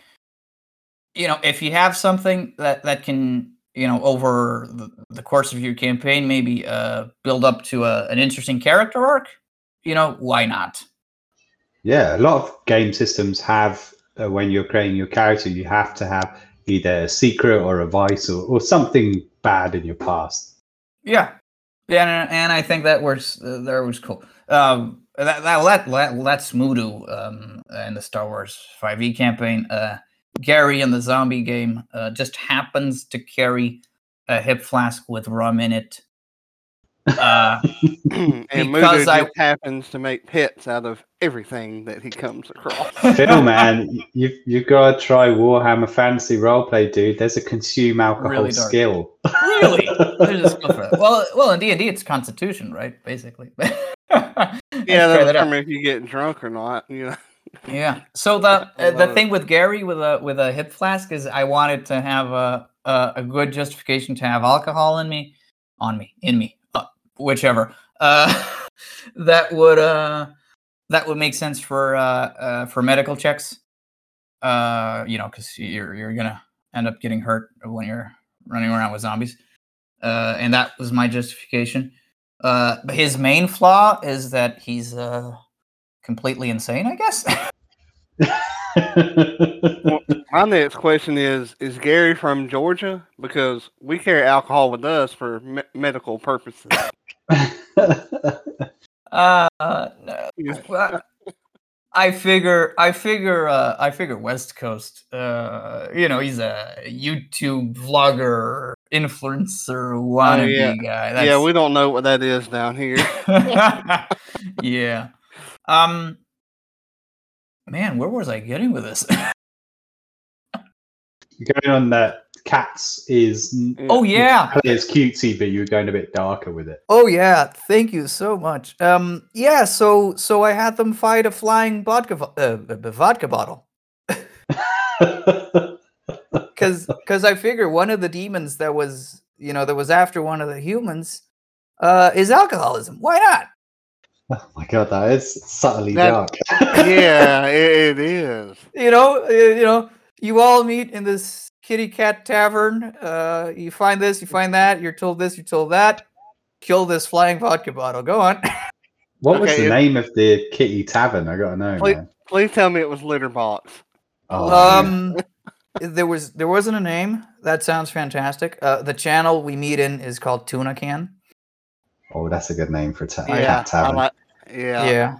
you know if you have something that that can you know over the, the course of your campaign maybe uh build up to a, an interesting character arc you know why not? Yeah, a lot of game systems have uh, when you're creating your character, you have to have either a secret or a vice or, or something bad in your past. yeah yeah and, and i think that was uh, that was cool. Um that that that, that that's Mudu um in the star wars 5e campaign. Uh gary in the zombie game uh, just happens to carry a hip flask with rum in it uh and Because Mudu I- just happens to make pits out of everything that he comes across. Phil, man, you've you've got to try Warhammer Fantasy Roleplay, dude. There's a consume alcohol Really skill. really there's a skill for that well well in d&d it's constitution right basically Yeah, yeah that'll determine if you get drunk or not. You know. Yeah. So the uh, the it. thing with Gary with a with a hip flask is I wanted to have a a, a good justification to have alcohol in me, on me, in me, whichever. Uh, that would uh that would make sense for uh, uh for medical checks. Uh, you know, because you're you're gonna end up getting hurt when you're running around with zombies. Uh, and that was my justification. But his main flaw is that he's completely insane. I guess. My next question is: Is Gary from Georgia? Because we carry alcohol with us for me- medical purposes. uh, no. Well, I figure, I figure, uh, I figure West Coast. Uh, you know, he's a YouTube vlogger, influencer, wannabe Oh, yeah. guy. yeah, we don't know what that is down here. yeah. Um. Man, where was I getting with this? Going on that cats is oh yeah. it's cutesy, but you're going a bit darker with it. Oh yeah. Thank you so much. Um. Yeah. So so I had them fight a flying vodka vo- uh, b- b- vodka bottle because because I figure one of the demons that was you know that was after one of the humans uh is alcoholism. Why not? oh my god, that is subtly That- dark. yeah, it, it is. you know, you know, you all meet in this kitty cat tavern. Uh, you find this, you find that. You're told this, you're told that. Kill this flying vodka bottle. Go on. What was the if- name of the Kitty Tavern? I gotta know, Wait. man. Please tell me it was litter box. Oh, yeah. um, there was there wasn't a name. That sounds fantastic. Uh, the channel we meet in is called Tuna Can. oh, that's a good name for a ta- Yeah, cat tavern. like. Yeah. Yeah.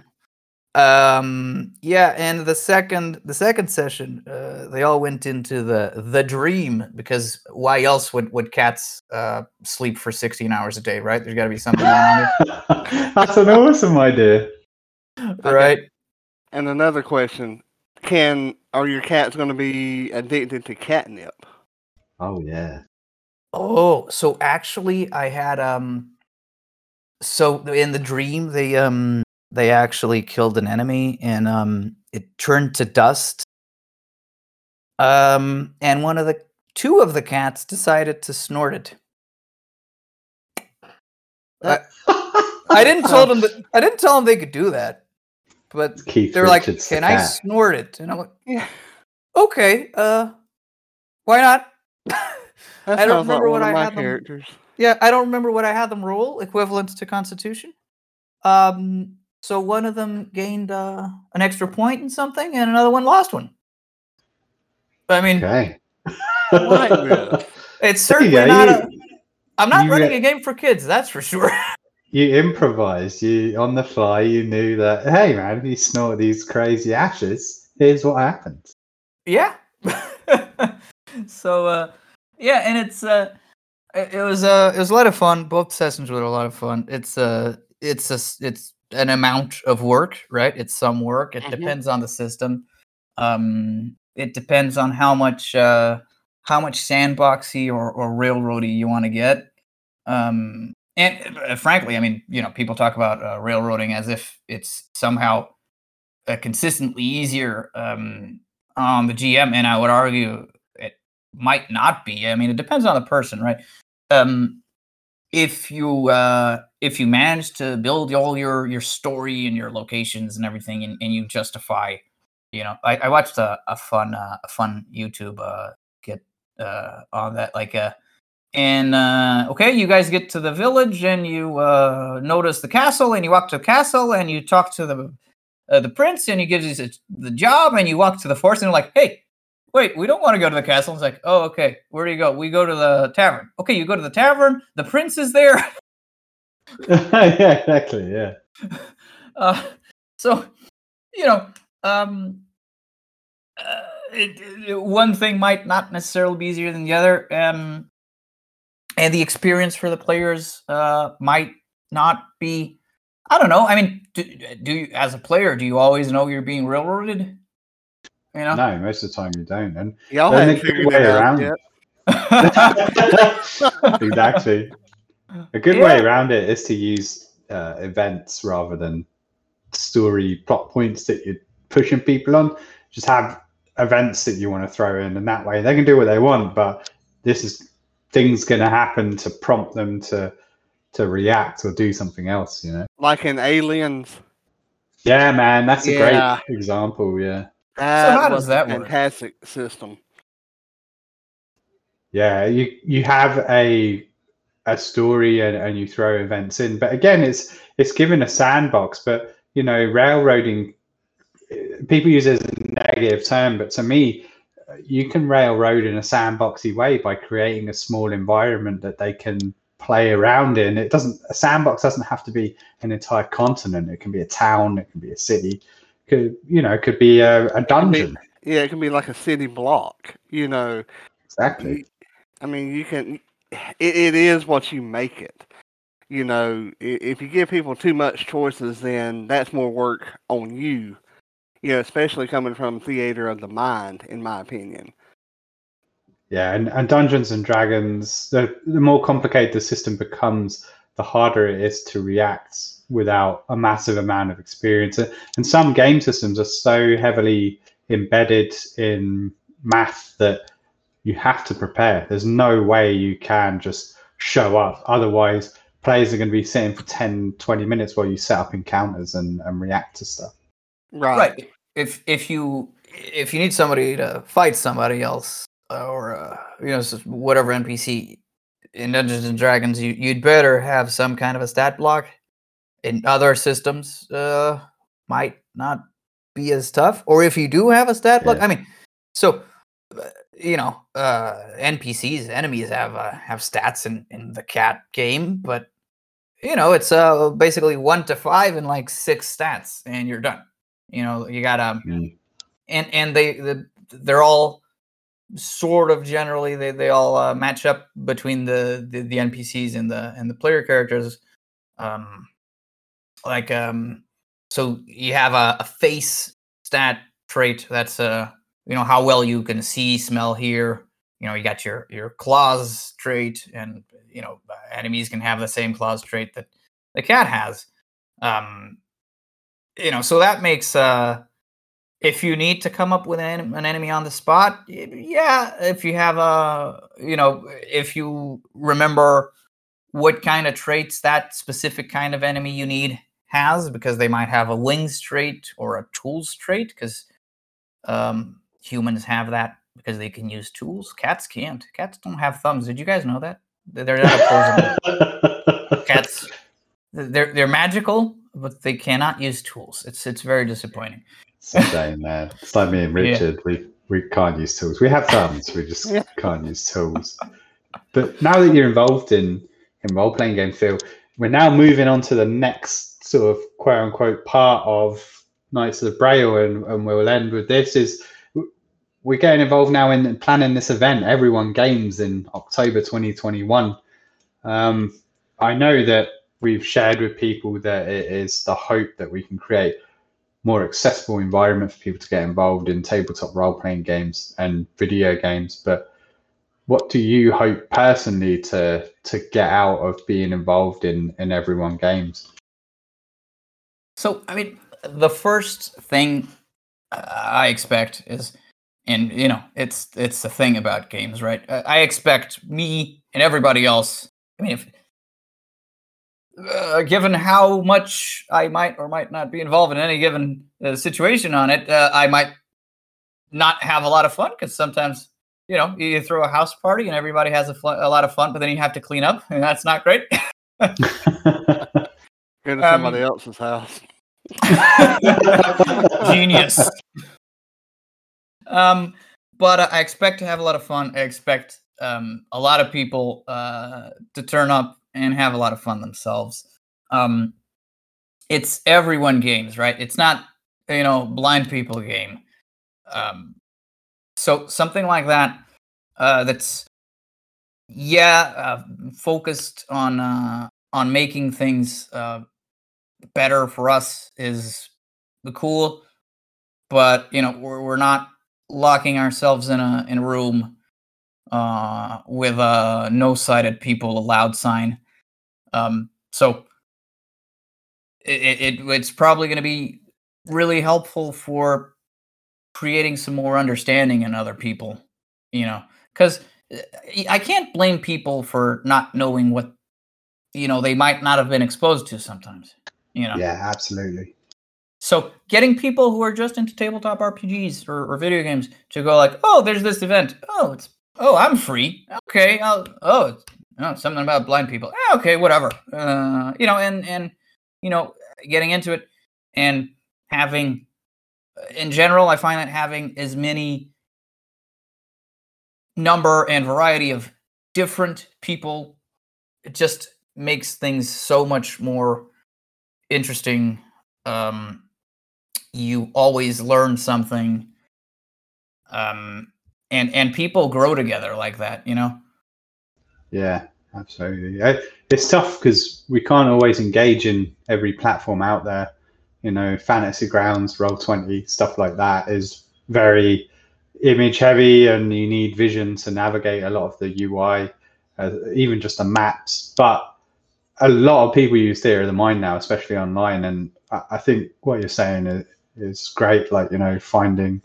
Um. Yeah, and the second the second session, uh, they all went into the the dream because why else would would cats uh sleep for sixteen hours a day? Right? There's got to be something going on. there. that's an awesome idea. right? And another question: Can are your cats going to be addicted to catnip? Oh yeah. Oh, so actually, I had um. So in the dream, they um they actually killed an enemy, and um it turned to dust. Um, and one of the two of the cats decided to snort it. I didn't tell them that. I didn't tell them they could do that, but they were like, Richards the "Can I cat. snort it?" And I'm like, Yeah. "Okay, uh, why not?" I don't remember what I my had them- Yeah, I don't remember what I had them roll equivalent to Constitution. Um, so one of them gained uh, an extra point in something, and another one lost one. I mean, Okay. like it's certainly go, not. you- A, I'm not you running re- a game for kids, that's for sure. You improvised. You on the fly. You knew that. Hey, man, if you snort these crazy ashes, here's what happens. yeah. so uh, yeah, and it's uh, it it was uh, it was a lot of fun. Both sessions were a lot of fun. It's uh, it's a, it's an amount of work, right? It's some work. It Mhm. depends on the system. Um, it depends on how much uh, how much sandboxy or, or railroady you want to get. Um, and uh, frankly, I mean, you know, people talk about uh, railroading as if it's somehow uh, consistently easier um, on the GM, and I would argue it might not be. I mean, it depends on the person, right? Um, if you uh, if you manage to build all your your story and your locations and everything, and, and you justify, you know, I, I watched a, a fun uh, a fun YouTube uh, get uh, on that, like uh, and uh, okay, you guys get to the village and you uh, notice the castle, and you walk to the castle and you talk to the uh, the prince, and he gives you the job, and you walk to the forest, and they're like, hey. Wait, we don't want to go to the castle. It's like, oh, okay. Where do you go? We go to the tavern. Okay, you go to the tavern. The prince is there. yeah, exactly. Yeah. Uh, so, you know, um, uh, it, it- one thing might not necessarily be easier than the other, um, and the experience for the players uh, might not be. I don't know. I mean, do, do you, as a player, do you always know you're being railroaded? You know, No, most of the time you don't. And Y'all Then the good way around. yet. exactly. A good Yeah. way around it is to use uh, events rather than story plot points that you're pushing people on. Just have events that you want to throw in, and that way they can do what they want. But this is things going to happen to prompt them to to react or do something else. You know? Like in Aliens. Yeah, man, that's a Yeah. great example. Yeah, That how was does that a work? fantastic system. yeah. You you have a a story and, and you throw events in. But again, it's it's given a sandbox. But you know, railroading eh, people use it as a negative term, but to me, eh, you can railroad in a sandboxy way by creating a small environment that they can play around in. It doesn't a sandbox doesn't have to be an entire continent. It can be a town. It can be a city. Could you know? It could be a, a dungeon. Be, yeah, it can be like a city block. You know, exactly. I mean, you can. It, it is what you make it. You know, if you give people too much choices, then that's more work on you you know, especially coming from theater of the mind, in my opinion. Yeah, and, and Dungeons and Dragons, the, the more complicated the system becomes, the harder it is to react without a massive amount of experience. And some game systems are so heavily embedded in math that you have to prepare. There's no way you can just show up. Otherwise, players are going to be sitting for 10, 20 minutes while you set up encounters and, and react to stuff. Right. Right. If if you if you need somebody to fight somebody else or uh, you know whatever NPC in Dungeons and Dragons, you you'd better have some kind of a stat block. In other systems, uh, might not be as tough. Or if you do have a stat block, yeah. I mean, so uh, you know, uh, NPCs, enemies have uh, have stats in in the cat game, but you know, it's uh basically one to five and like six stats, and you're done. You know, you got um, mm. and and they the, they're all sort of generally they they all uh, match up between the, the, the NPCs and the and the player characters. Um, like um, so you have a, a face stat trait that's uh you know how well you can see, smell, hear. You know, you got your your claws trait, and you know enemies can have the same claws trait that the cat has. Um, you know, so that makes uh if you need to come up with an, an enemy on the spot, yeah, if you have a, you know, if you remember what kind of traits that specific kind of enemy you need has, because they might have a wings trait or a tools trait, because um, humans have that because they can use tools. Cats can't. Cats don't have thumbs. Did you guys know that? They're not opposable. Cats, they're they're magical, but they cannot use tools. It's it's very disappointing. Same man. It's like me and Richard. Yeah. We we can't use tools. We have thumbs. We just yeah. can't use tools. But now that you're involved in in role playing game, Phil, we're now moving on to the next sort of quote unquote part of Knights of the Braille, and, and we'll end with this. Is we're getting involved now in planning this event, Everyone Games, in October 2021. Um, I know that we've shared with people that it is the hope that we can create more accessible environment for people to get involved in tabletop role playing games and video games but what do you hope personally to to get out of being involved in in everyone games so i mean the first thing i expect is and you know it's it's the thing about games right i expect me and everybody else i mean if uh, given how much I might or might not be involved in any given uh, situation on it, uh, I might not have a lot of fun because sometimes you know you throw a house party and everybody has a, fl- a lot of fun, but then you have to clean up, and that's not great. Go to somebody um, else's house. Genius. Um, but I expect to have a lot of fun. I expect um, a lot of people uh, to turn up and have a lot of fun themselves. Um, it's everyone games, right? It's not you know blind people game. Um, so something like that uh, that's yeah uh, focused on uh, on making things uh, better for us is the cool, but you know we're we're not locking ourselves in a in a room uh, with a no sighted people allowed sign. Um, so it, it it's probably going to be really helpful for creating some more understanding in other people, you know, because eh, I can't blame people for not knowing what you know they might not have been exposed to sometimes. You know. Yeah, absolutely. So getting people who are just into tabletop RPGs or, or video games to go like, oh, there's this event. Oh, it's oh, I'm free. Okay. I'll, oh, oh, something about blind people. Eh, okay, whatever. Uh, you know, and and you know, getting into it and having, in general, I find that having as many number and variety of different people it just makes things so much more interesting um you always learn something um and and people grow together like that you know Yeah, absolutely. It's tough because we can't always engage in every platform out there. You know, Fantasy Grounds, Roll Twenty, stuff like that is very image heavy, and you need vision to navigate a lot of the UI, uh, even just the maps. But a lot of people use theater of the mind now, especially online, and I, I think what you're saying is, is great. Like you know, finding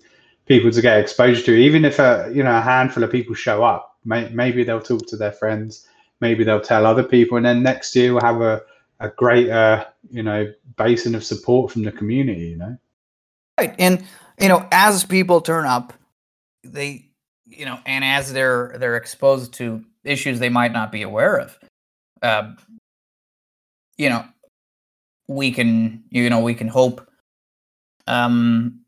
people to get exposure to, even if a you know a handful of people show up, may, maybe they'll talk to their friends, maybe they'll tell other people, and then next year we'll have a a greater you know basin of support from the community. You know. right and you know as people turn up they you know and as they're they're exposed to issues they might not be aware of um you know we can you know we can hope um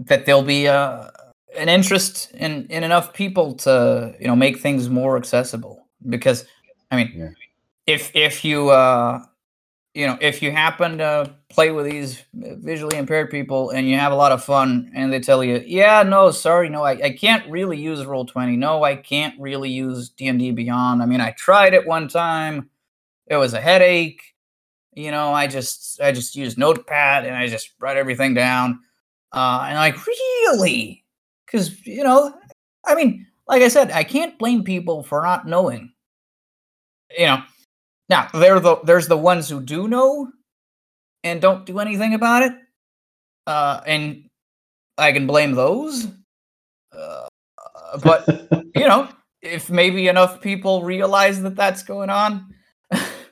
that there'll be a an interest in in enough people to you know make things more accessible. Because i mean Yeah. if if you uh you know if you happen to play with these visually impaired people and you have a lot of fun and they tell you yeah no sorry no i, I can't really use roll 20 no i can't really use d&d beyond. I mean i tried it one time. It was a headache you know i just i just used notepad and i just write everything down uh and like really? Because you know i mean like i said i can't blame people for not knowing. You know now there the there's the ones who do know and don't do anything about it uh and i can blame those uh, but you know if maybe enough people realize that that's going on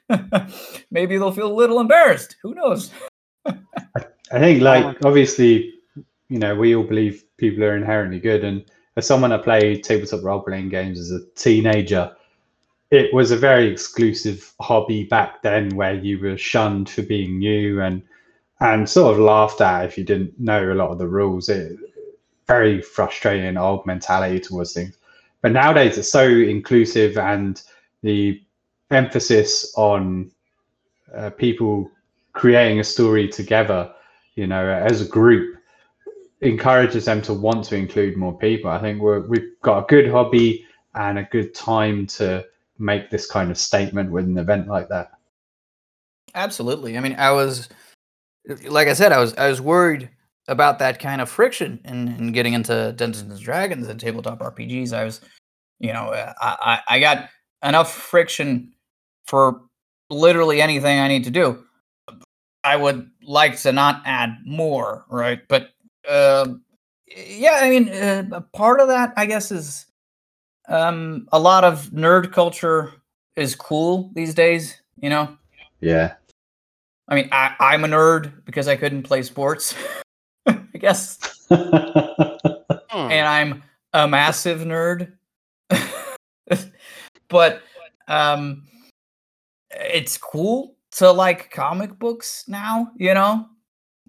maybe they'll feel a little embarrassed who knows I think, like, obviously, you know, we all believe people are inherently good. And as someone that played tabletop role playing games as a teenager, it was a very exclusive hobby back then where you were shunned for being new and and sort of laughed at if you didn't know a lot of the rules. It very frustrating old mentality towards things. But nowadays it's so inclusive and the emphasis on uh, people creating a story together, you know, as a group encourages them to want to include more people. I think we're, we've got a good hobby and a good time to make this kind of statement with an event like that. Absolutely. I mean, I was, like I said, I was I was worried about that kind of friction in, in getting into Dungeons and Dragons and tabletop RPGs. I was, you know, uh, I I I got enough friction for literally anything I need to do. I would like to not add more, right? But uh, yeah, I mean, uh, part of that, I guess, is um, a lot of nerd culture is cool these days. You know, Yeah. I mean, I, I'm a nerd because I couldn't play sports, I guess, and I'm a massive nerd. but um, it's cool to like comic books now, you know,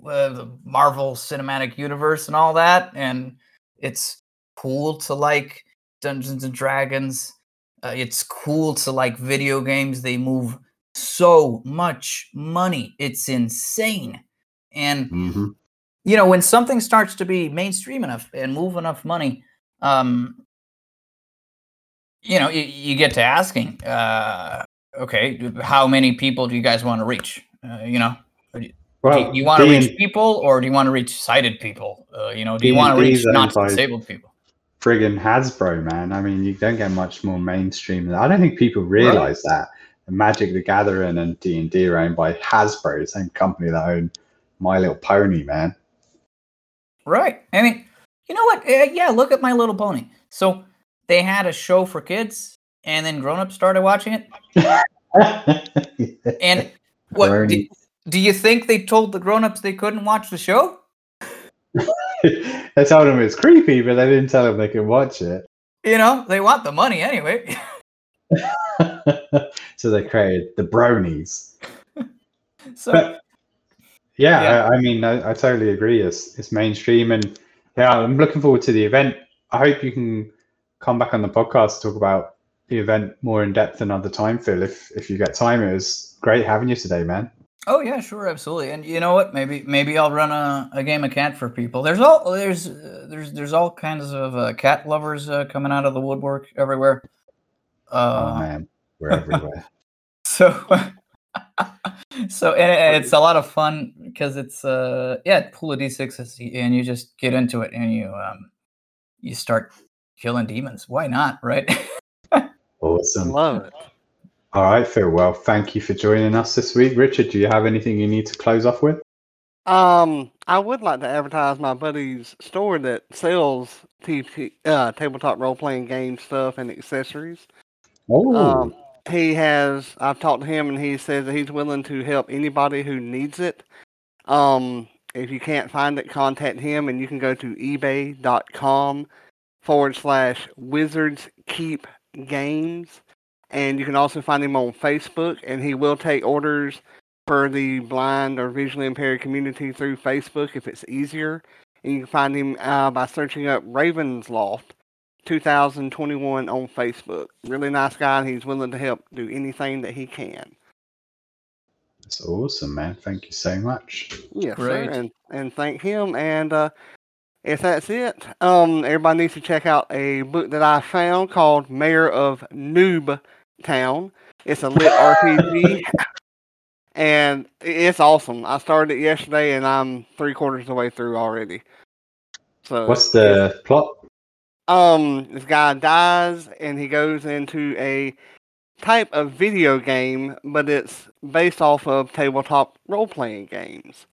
uh, the Marvel Cinematic Universe and all that, and it's cool to like Dungeons and Dragons. Uh, it's cool to like video games. They move so much money. It's insane. And hmm you know, when something starts to be mainstream enough and move enough money, um, you know, you, you get to asking, uh, okay, how many people do you guys want to reach? Uh, you know, do Well, do you want to reach people or do you want to reach sighted people? Uh, you know, do you want to reach not disabled people? friggin' Hasbro, man. I mean, you don't get much more mainstream. than I don't think people realize that. Magic the Gathering and D and D are owned by Hasbro, the same company that own My Little Pony, man. Right. I mean, you know what? Uh, yeah, look at My Little Pony. So they had a show for kids, and then grown-ups started watching it. And what do, do you think they told the grown-ups they couldn't watch the show? they told them it's creepy, but they didn't tell them they can watch it. You know, they want the money anyway. so they created the bronies. So But yeah, Yeah. I, I mean, I, I totally agree. It's it's mainstream, and yeah, I'm looking forward to the event. I hope you can come back on the podcast to talk about the event more in depth another time, Phil. If if you get time, it was great having you today, man. Oh yeah, sure, absolutely. And you know what? Maybe maybe I'll run a, a game of cat for people. There's all there's uh, there's there's all kinds of uh, cat lovers uh, coming out of the woodwork everywhere. Uh, oh man, we're everywhere. So so and, and it's a lot of fun because it's uh yeah pool of d6s and you just get into it and you um you start killing demons. Why not, right? Awesome. Love it. All right, Phil. Well, thank you for joining us this week. Richard, do you have anything you need to close off with? Um, I would like to advertise my buddy's store that sells TP, uh, tabletop role playing game stuff and accessories. Oh, Um, he has. I've talked to him, and he says that he's willing to help anybody who needs it. Um, if you can't find it, contact him, and you can go to eBay.com forward slash Wizards Keep Games, and you can also find him on Facebook, and he will take orders for the blind or visually impaired community through Facebook if it's easier. And you can find him uh, by searching up Ravens Loft 2021 on Facebook. Really nice guy, and he's willing to help do anything that he can. that's awesome, man. Thank you so much. Yes, Great. sir. And and thank him. And uh, if that's it, um, everybody needs to check out a book that I found called Mayor of Noob Town. It's a lit RPG, and it's awesome. I started it yesterday, and I'm three quarters of the way through already. So What's the plot? um this guy dies and he goes into a type of video game but it's based off of tabletop role-playing games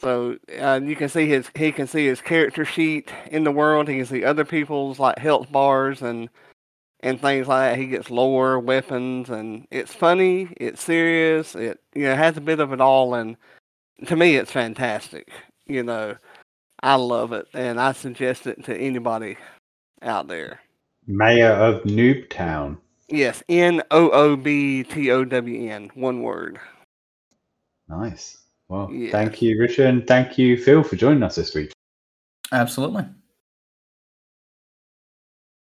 so uh, you can see his he can see his character sheet in the world he can see other people's like health bars and and things like that he gets lore weapons and it's funny it's serious it you know has a bit of it all and to me it's fantastic you know I love it, and I suggest it to anybody out there. Mayor of Noobtown. Yes, N O O B T O W N, one word. Nice. Well, Yeah. thank you, Richard, and thank you, Phil, for joining us this week. absolutely.